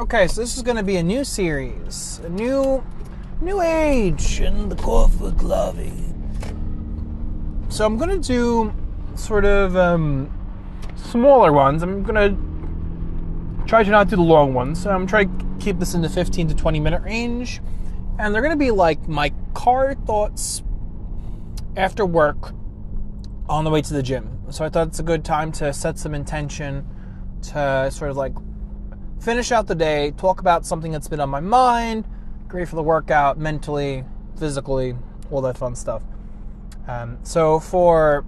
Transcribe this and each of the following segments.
Okay, so this is going to be a new series, a new new age in the Corfu Glavi. So I'm going to do sort of um, smaller ones. I'm going to try to not do the long ones. So I'm trying to keep this in the 15 to 20 minute range. And they're going to be like my car thoughts after work on the way to the gym. So I thought it's a good time to set some intention to sort of like finish out the day, talk about something that's been on my mind, great for the workout, mentally, physically, all that fun stuff. Um, so for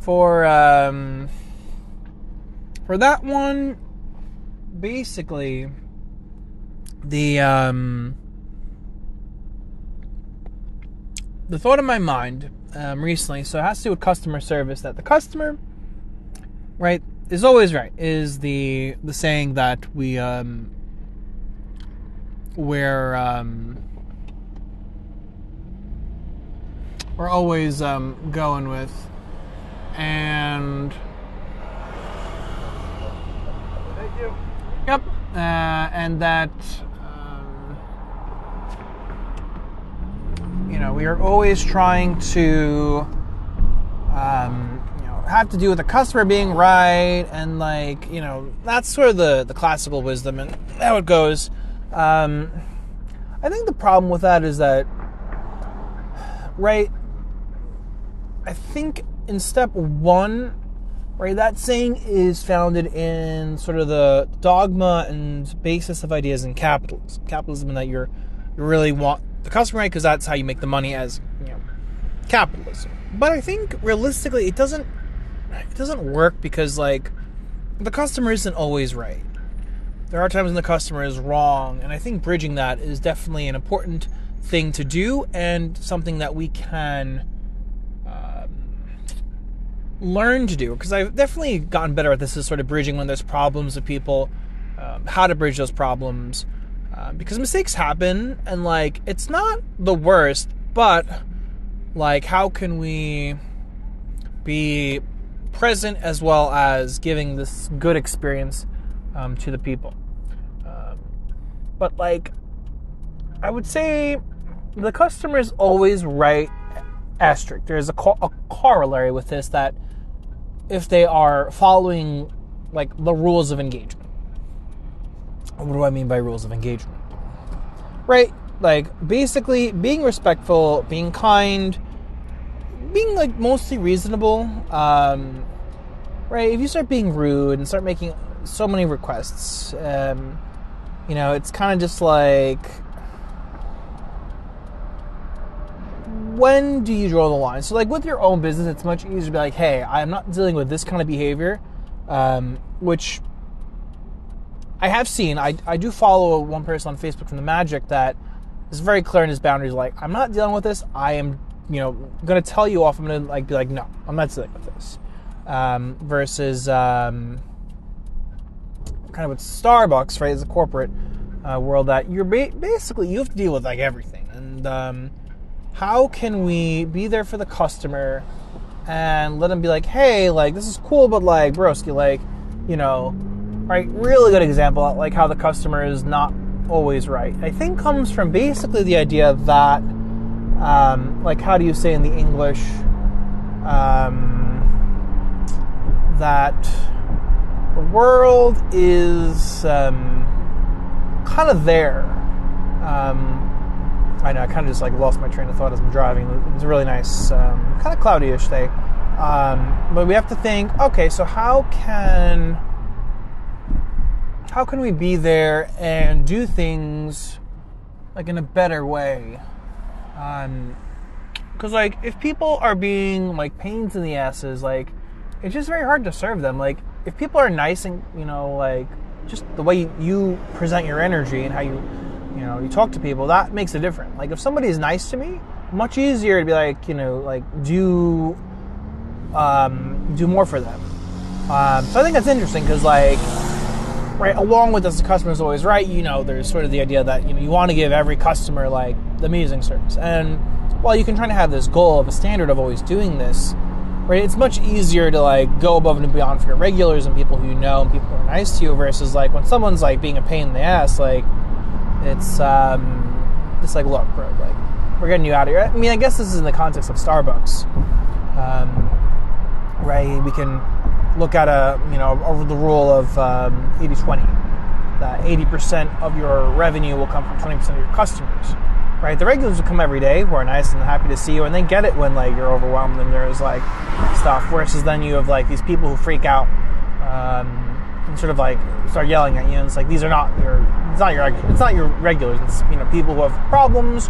for um, for that one, basically the um, the thought in my mind um, recently, so it has to do with customer service. That the customer, right, is always right. Is the the saying that we um, we're um, we're always um, going with, and yep, uh, and that um, you know we are always trying to um, you have to do with the customer being right and like you know that's sort of the the classical wisdom and how it goes. Um, I think the problem with that is that right. I think in step one, right, that saying is founded in sort of the dogma and basis of ideas in capitalism. Capitalism, that you're you really want the customer right because that's how you make the money as you know capitalism. But I think realistically, it doesn't it doesn't work because like the customer isn't always right. There are times when the customer is wrong, and I think bridging that is definitely an important thing to do and something that we can learn to do because I've definitely gotten better at this is sort of bridging when there's problems with people, um, how to bridge those problems. Uh, because mistakes happen and like it's not the worst, but like how can we be present as well as giving this good experience um, to the people? Um, but like I would say the customer is always right asterisk. There's a, co- a corollary with this that if they are following like the rules of engagement. What do I mean by rules of engagement? Right? Like basically being respectful, being kind, being like mostly reasonable. Um, right? If you start being rude and start making so many requests, um, you know, it's kind of just like when do you draw the line? So, like with your own business, it's much easier to be like, hey, I'm not dealing with this kind of behavior, um, which I have seen. I, I do follow one person on Facebook from the Magic that is very clear in his boundaries. Like, I'm not dealing with this. I am, you know, going to tell you off. I'm going to like be like, no, I'm not dealing with this. Um, versus um, kind of with Starbucks, right? As a corporate uh, world, that you're ba- basically you have to deal with like everything, and um, how can we be there for the customer and let them be like, hey, like this is cool, but like broski, like, you know, right? Really good example, like how the customer is not always right. I think comes from basically the idea that, um, like, how do you say in the English, um, that the world is um, kind of there. Um, I know I kind of just like lost my train of thought as I'm driving. It was a really nice, um, kind of cloudy-ish day. Um, but we have to think, okay, so how can how can we be there and do things like in a better way? Because um, like if people are being like pains in the asses, like it's just very hard to serve them. Like if people are nice and you know like just the way you present your energy and how you you know you talk to people that makes a difference like if somebody is nice to me much easier to be like you know like do um, do more for them um, so i think that's interesting because like right along with this the customer is always right you know there's sort of the idea that you know you want to give every customer like the amazing service and while you can try to have this goal of a standard of always doing this right it's much easier to like go above and beyond for your regulars and people who you know and people who are nice to you versus like when someone's like being a pain in the ass, like it's um, it's like look, bro, like we're getting you out of here. I mean, I guess this is in the context of Starbucks, um, right? We can look at a you know over the rule of um, 80-20 that 80% of your revenue will come from 20% of your customers right? The regulars will come every day who are nice and happy to see you and they get it when like you're overwhelmed and there's like stuff versus then you have like these people who freak out um, and sort of like start yelling at you and it's like these are not your it's not your it's not your regulars. It's you know people who have problems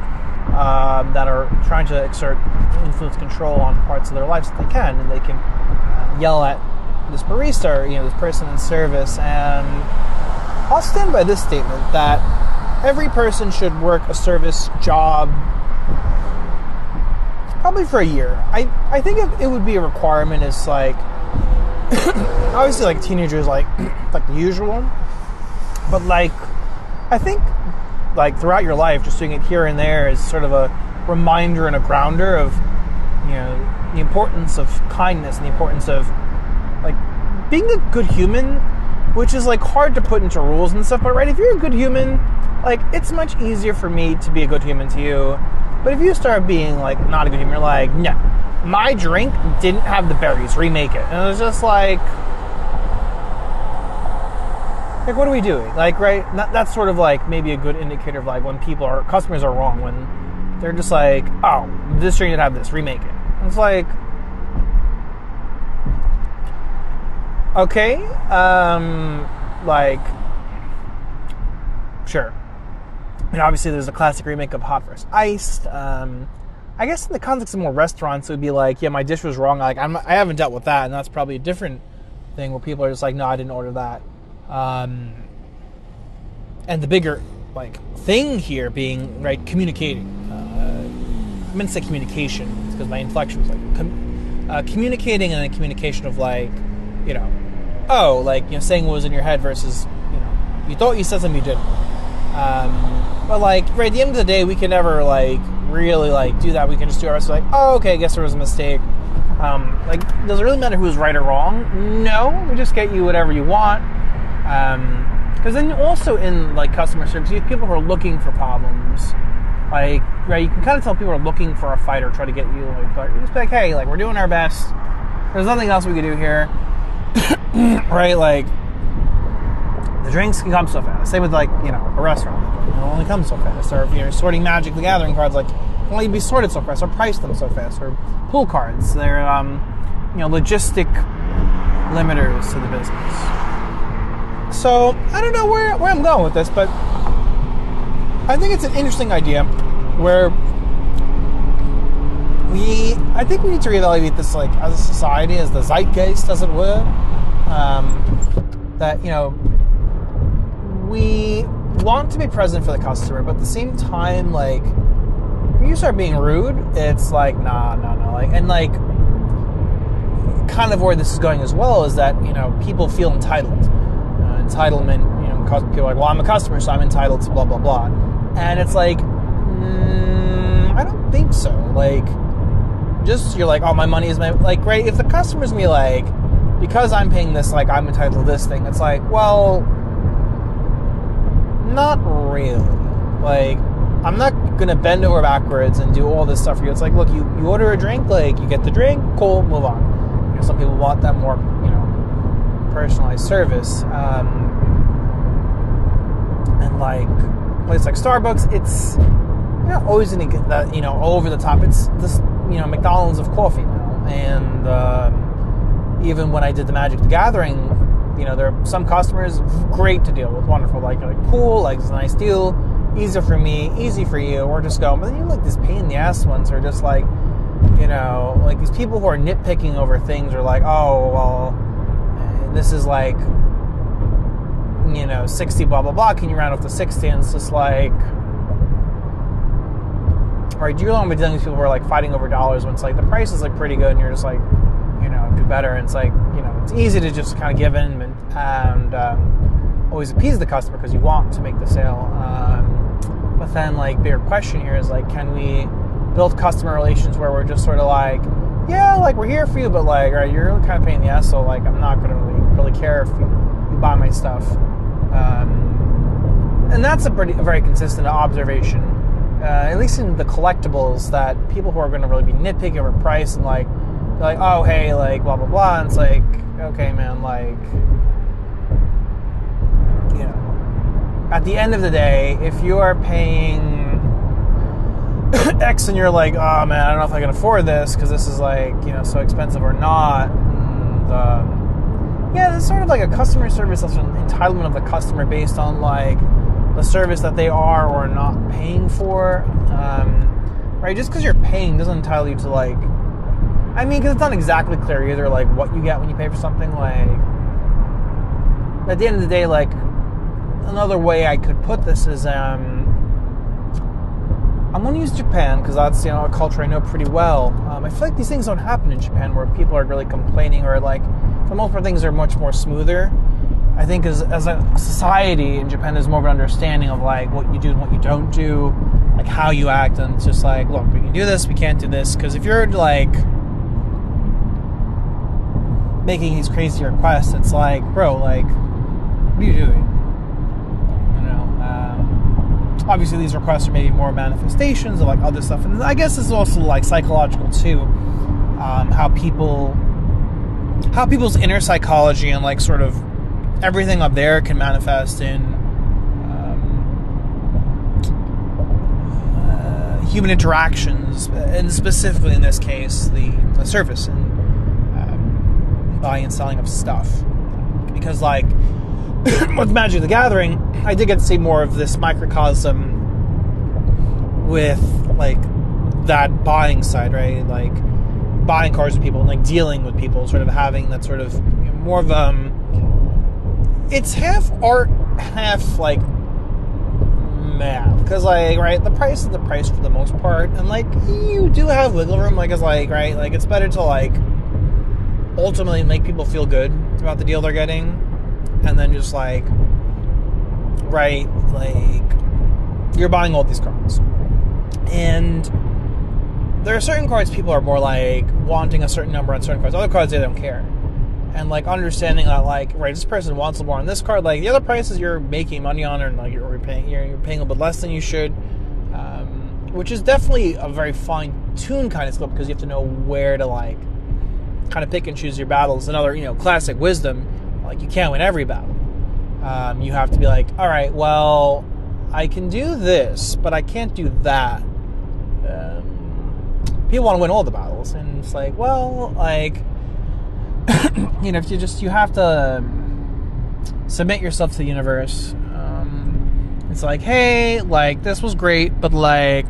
um, that are trying to exert influence control on parts of their lives that they can and they can uh, yell at this barista or, you know this person in service and I'll stand by this statement that every person should work a service job probably for a year. I, I think it, would be a requirement is like obviously like teenagers like like the usual. But like I think like throughout your life just doing it here and there is sort of a reminder and a grounder of you know the importance of kindness and the importance of like being a good human which is like hard to put into rules and stuff. But right, if you're a good human, like it's much easier for me to be a good human to you. But if you start being like not a good human, you're like, no, my drink didn't have the berries. Remake it, and it was just like, like what are we doing? Like, right? That's sort of like maybe a good indicator of like when people are customers are wrong when they're just like, oh, this drink didn't have this. Remake it. It's like Okay. Um, like, sure. And obviously, there's a classic remake of Hot vs. Iced. Um, I guess in the context of more restaurants, it would be like, yeah, my dish was wrong. Like, I'm, I haven't dealt with that, and that's probably a different thing where people are just like, no, I didn't order that. Um, and the bigger like thing here being right communicating. Uh, I meant to say communication because my inflection was like com- uh, communicating and a communication of like, you know, oh, like you know, saying what was in your head versus you know, you thought you said something you didn't. Um, but like, right at the end of the day, we can never like really like do that. We can just do our best. Like, oh, okay, I guess there was a mistake. Um, like, does it really matter who's right or wrong? No, we just get you whatever you want. Because um, then also in like customer service, you have people who are looking for problems. Like, right, you can kind of tell people are looking for a fight or try to get you like, but you just like, hey, like we're doing our best. There's nothing else we can do here. right? Like the drinks can come so fast. Same with like you know a restaurant. It only comes so fast. Or if you're sorting Magic the Gathering cards, like only be sorted so fast, or price them so fast. Or pool cards, they're um, you know logistic limiters to the business. So I don't know where where I'm going with this, but I think it's an interesting idea where we I think we need to reevaluate this like as a society, as the zeitgeist, as it were. Um, that you know we want to be present for the customer, but at the same time, like you start being rude, it's like nah, nah, nah, like and like kind of where this is going as well is that you know people feel entitled. Uh, entitlement, you know, people like, well, I'm a customer, so I'm entitled to blah blah blah, and it's like. Mm, I don't think so. Like, just you're like, oh, my money is my like, right? If the customer's me like, because I'm paying this, like I'm entitled to this thing. It's like, well, not really. Like, I'm not gonna bend over backwards and do all this stuff for you. It's like, look, you you order a drink, like you get the drink, cool, move on. You know, some people want that more, you know, personalized service. Um, and like a place like Starbucks, it's not always gonna get that, you know, over the top. It's this you know McDonald's of coffee now, and um, even when I did the Magic the Gathering, you know, there are some customers great to deal with, wonderful, like like cool, like it's a nice deal, easy for me, easy for you, or just go. But then you like these pain in the ass ones are just like, you know, like these people who are nitpicking over things are like, oh well, this is like, you know, sixty blah blah blah. Can you round off to sixty? And it's just like right? Do You're only dealing with these people who are like fighting over dollars when it's like the price is like pretty good and you're just like, you do better. And it's like, you know, it's easy to just kind of give in and, and um, always appease the customer because you want to make the sale. Um, but then, like, bigger question here is like, can we build customer relations where we're just sort of like, yeah, like we're here for you, but like, right, you're really kind of paying the ass, so like, I'm not gonna really, really care if you, you buy my stuff. Um, and that's a pretty a very consistent observation, uh, at least in the collectibles, that people who are going to really be nitpicking over price and like, like, oh hey, like blah blah blah. And it's like, okay, man, like, you know, at the end of the day, if you are paying X and you're like, oh man, I don't know if I can afford this because this is like, you know, so expensive or not. And, um, yeah, it's sort of like a customer service entitlement of the customer based on like the service that they are or not paying for. Um, right? Just because you're paying doesn't entitle you to like. I mean, because it's not exactly clear either, like what you get when you pay for something. Like, at the end of the day, like another way I could put this is, um, I'm going to use Japan because that's you know a culture I know pretty well. Um, I feel like these things don't happen in Japan where people are really complaining or like for most part things are much more smoother. I think as, as a society in Japan there's more of an understanding of like what you do and what you don't do, like how you act, and it's just like look we can do this, we can't do this because if you're like making these crazy requests, it's like bro like what are you doing? You know, um, obviously these requests are maybe more manifestations of like other stuff and i guess it's also like psychological too um, how people how people's inner psychology and like sort of everything up there can manifest in um, uh, human interactions and specifically in this case the, the service and buying and selling of stuff because like with Magic the Gathering, I did get to see more of this microcosm with like that buying side, right? Like buying cards with people and like dealing with people, sort of having that sort of more of um it's half art, half like math. Because like right, the price is the price for the most part, and like you do have wiggle room. Like it's like right, like it's better to like ultimately make people feel good about the deal they're getting and then just like right like you're buying all these cards. And there are certain cards people are more like wanting a certain number on certain cards. Other cards they don't care. And like understanding that like right this person wants more on this card like the other prices you're making money on and like you're paying you're, paying a little bit less than you should um, which is definitely a very fine-tuned kind of skill because you have to know where to like kind of pick and choose your battles another you know classic wisdom like you can't win every battle. Um, you have to be like, all right, well, I can do this, but I can't do that. Um, people want to win all the battles, and it's like, well, like, you know, if you just you have to submit yourself to the universe. Um, it's like, hey, like this was great, but like,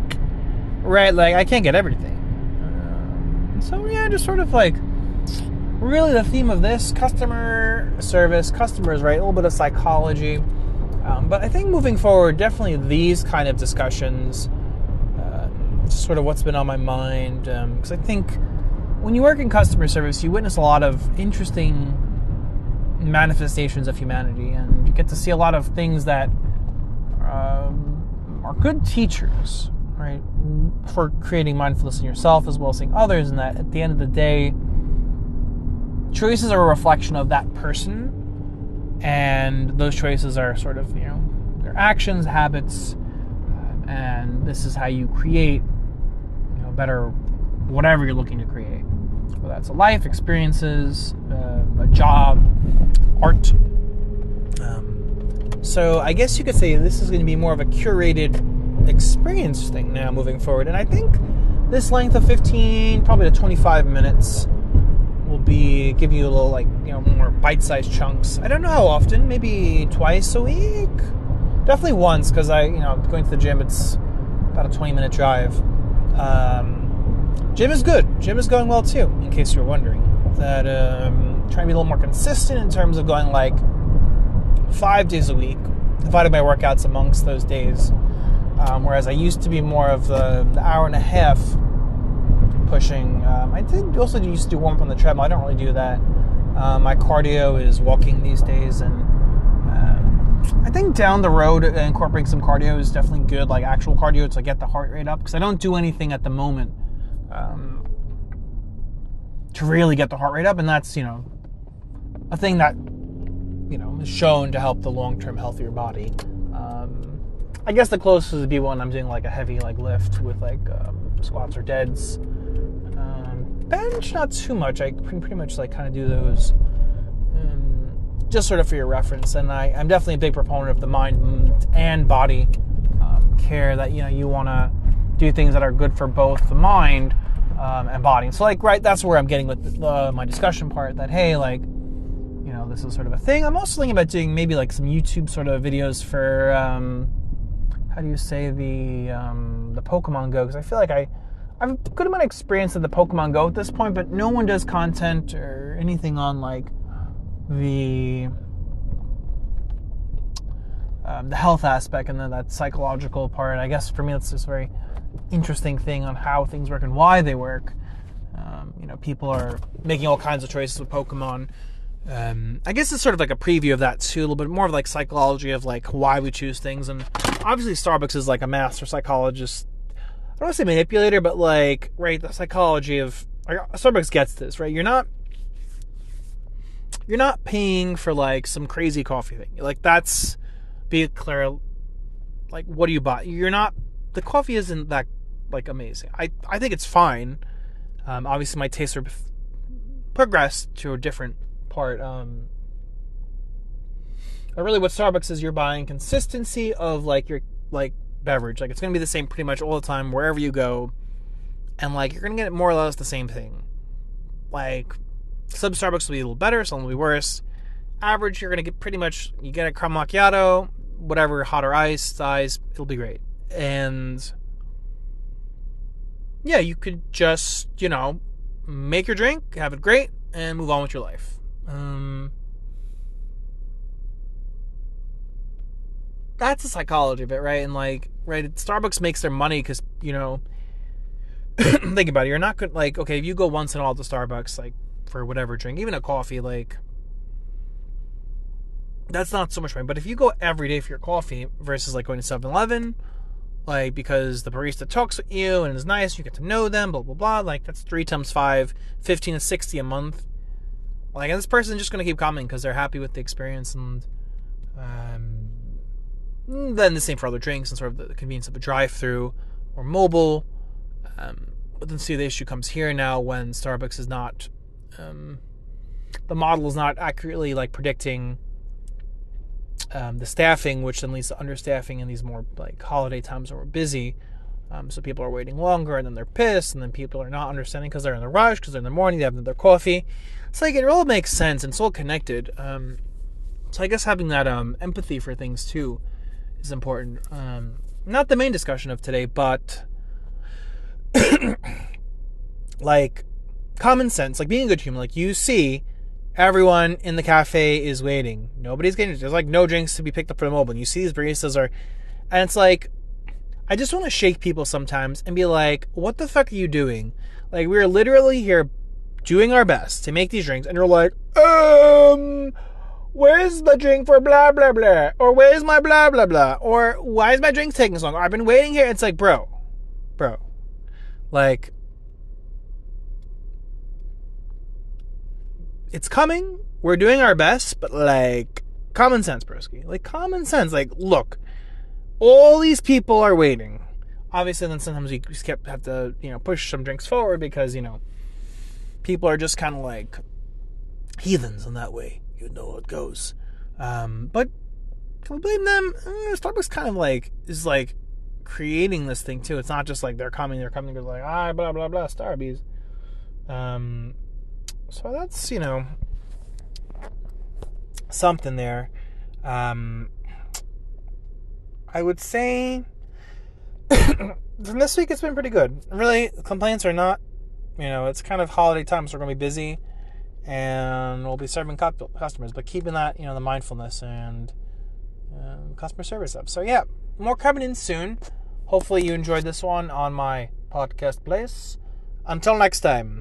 right, like I can't get everything. Um, so yeah, just sort of like really the theme of this customer service, customers, right? A little bit of psychology. Um, but I think moving forward, definitely these kind of discussions, uh, sort of what's been on my mind. Because um, I think when you work in customer service, you witness a lot of interesting manifestations of humanity, and you get to see a lot of things that um, are good teachers, right? For creating mindfulness in yourself as well as seeing others, and that at the end of the day, choices are a reflection of that person, and those choices are sort of you know their actions, habits, uh, and this is how you create you know better whatever you're looking to create. Whether that's a life, experiences, uh, a job, art. Um, so I guess you could say this is going to be more of a curated experience thing now moving forward, and I think this length of 15, probably to 25 minutes will be giving you a little like you know more bite-sized chunks. I don't know how often, maybe twice a week. Definitely once because I you know going to the gym. It's about a 20 minute drive. Um, gym is good. Gym is going well too. In case you're wondering, that um, trying to be a little more consistent in terms of going like five days a week. Divided my workouts amongst those days. Um, whereas I used to be more of the, the hour and a half pushing. Um, I did also used to do warm up on the treadmill. I don't really do that. Uh, my cardio is walking these days, and um, I think down the road incorporating some cardio is definitely good, like actual cardio to get the heart rate up. Because I don't do anything at the moment um, to really get the heart rate up, and that's you know a thing that you know is shown to help the long term healthier body. Um, I guess the closest would be when I'm doing like a heavy like lift with like um, squats or deads. Bench not too much. I pretty, much like kind of do those um, just sort of for your reference. And I, I'm definitely a big proponent of the mind and body um, care that you know you want to do things that are good for both the mind um, and body. So like right, that's where I'm getting with uh, my discussion part. That hey, like you know this is sort of a thing. I'm also thinking about doing maybe like some YouTube sort of videos for um, how do you say the um, the Pokemon Go? Because I feel like I I have a good amount of experience in the Pokemon Go at this point, but no one does content or anything on like the um, the health aspect and then that psychological part. I guess for me, that's just a very interesting thing on how things work and why they work. Um, you know, people are making all kinds of choices with Pokemon. Um, I guess it's sort of like a preview of that too, a little bit more of like psychology of like why we choose things. And obviously, Starbucks is like a master psychologist. I don't want to say manipulator, but like right, the psychology of Starbucks gets this right. You're not you're not paying for like some crazy coffee thing. Like that's be clear. Like what do you buy? You're not the coffee isn't that like amazing. I I think it's fine. Um, obviously, my tastes are progressed to a different part. Um, but really, what Starbucks is, you're buying consistency of like your like beverage. Like it's gonna be the same pretty much all the time wherever you go, and like you're gonna get more or less the same thing. Like some Starbucks will be a little better, some will be worse. Average, you're gonna get pretty much you get a creme macchiato, whatever hot or ice size, it'll be great. And yeah, you could just you know make your drink, have it great, and move on with your life. Um, that's the psychology of it, right? And like, right, Starbucks makes their money because you know, think about it. You're not good. Like, okay, if you go once in a while to Starbucks, like for whatever drink, even a coffee, like that's not so much money. But if you go every day for your coffee versus like going to 7-Eleven, like because the barista talks with you and is nice, you get to know them, blah blah blah. Like that's three times five, 15 to 60 a month. Like and this person's just gonna keep coming because they're happy with the experience and um, then the same for other drinks and sort of the convenience of a drive-through or mobile. Um, but then see the issue comes here now when Starbucks is not um, the model is not accurately like predicting um, the staffing, which then leads to understaffing in these more like holiday times where we're busy. Um, so people are waiting longer, and then they're pissed, and then people are not understanding because they're in the rush, because they're in the morning, they have their coffee. So like it all makes sense, and it's all connected. Um, so I guess having that um, empathy for things too is important. Um, not the main discussion of today, but like common sense, like being a good human. Like you see everyone in the cafe is waiting. Nobody's getting there's like no drinks to be picked up for the mobile. And you see these baristas are and it's like I just want to shake people sometimes and be like, what the fuck are you doing? Like we're literally here doing our best to make these drinks and you're like, um Where's the drink for blah blah blah? Or where's my blah blah blah? Or why is my drink taking so long? I've been waiting here. It's like, bro, bro, like it's coming. We're doing our best, but like common sense, broski. Like common sense. Like, look, all these people are waiting. Obviously, then sometimes you just kept have to you know push some drinks forward because you know people are just kind of like heathens in that way. You know how it goes. Um, but can we blame them? Uh, Starbucks kind of like is like creating this thing too. It's not just like they're coming, they're coming. They're like ah blah blah blah Starbies. Um, so that's, you know, something there. Um, I would say from this week it's been pretty good. Really, complaints are not, you know, it's kind of holiday time, so we're to be busy and we'll be serving customers, but keeping that, you know, the mindfulness and um, customer service up. So, yeah, more coming in soon. Hopefully, you enjoyed this one on my podcast place. Until next time.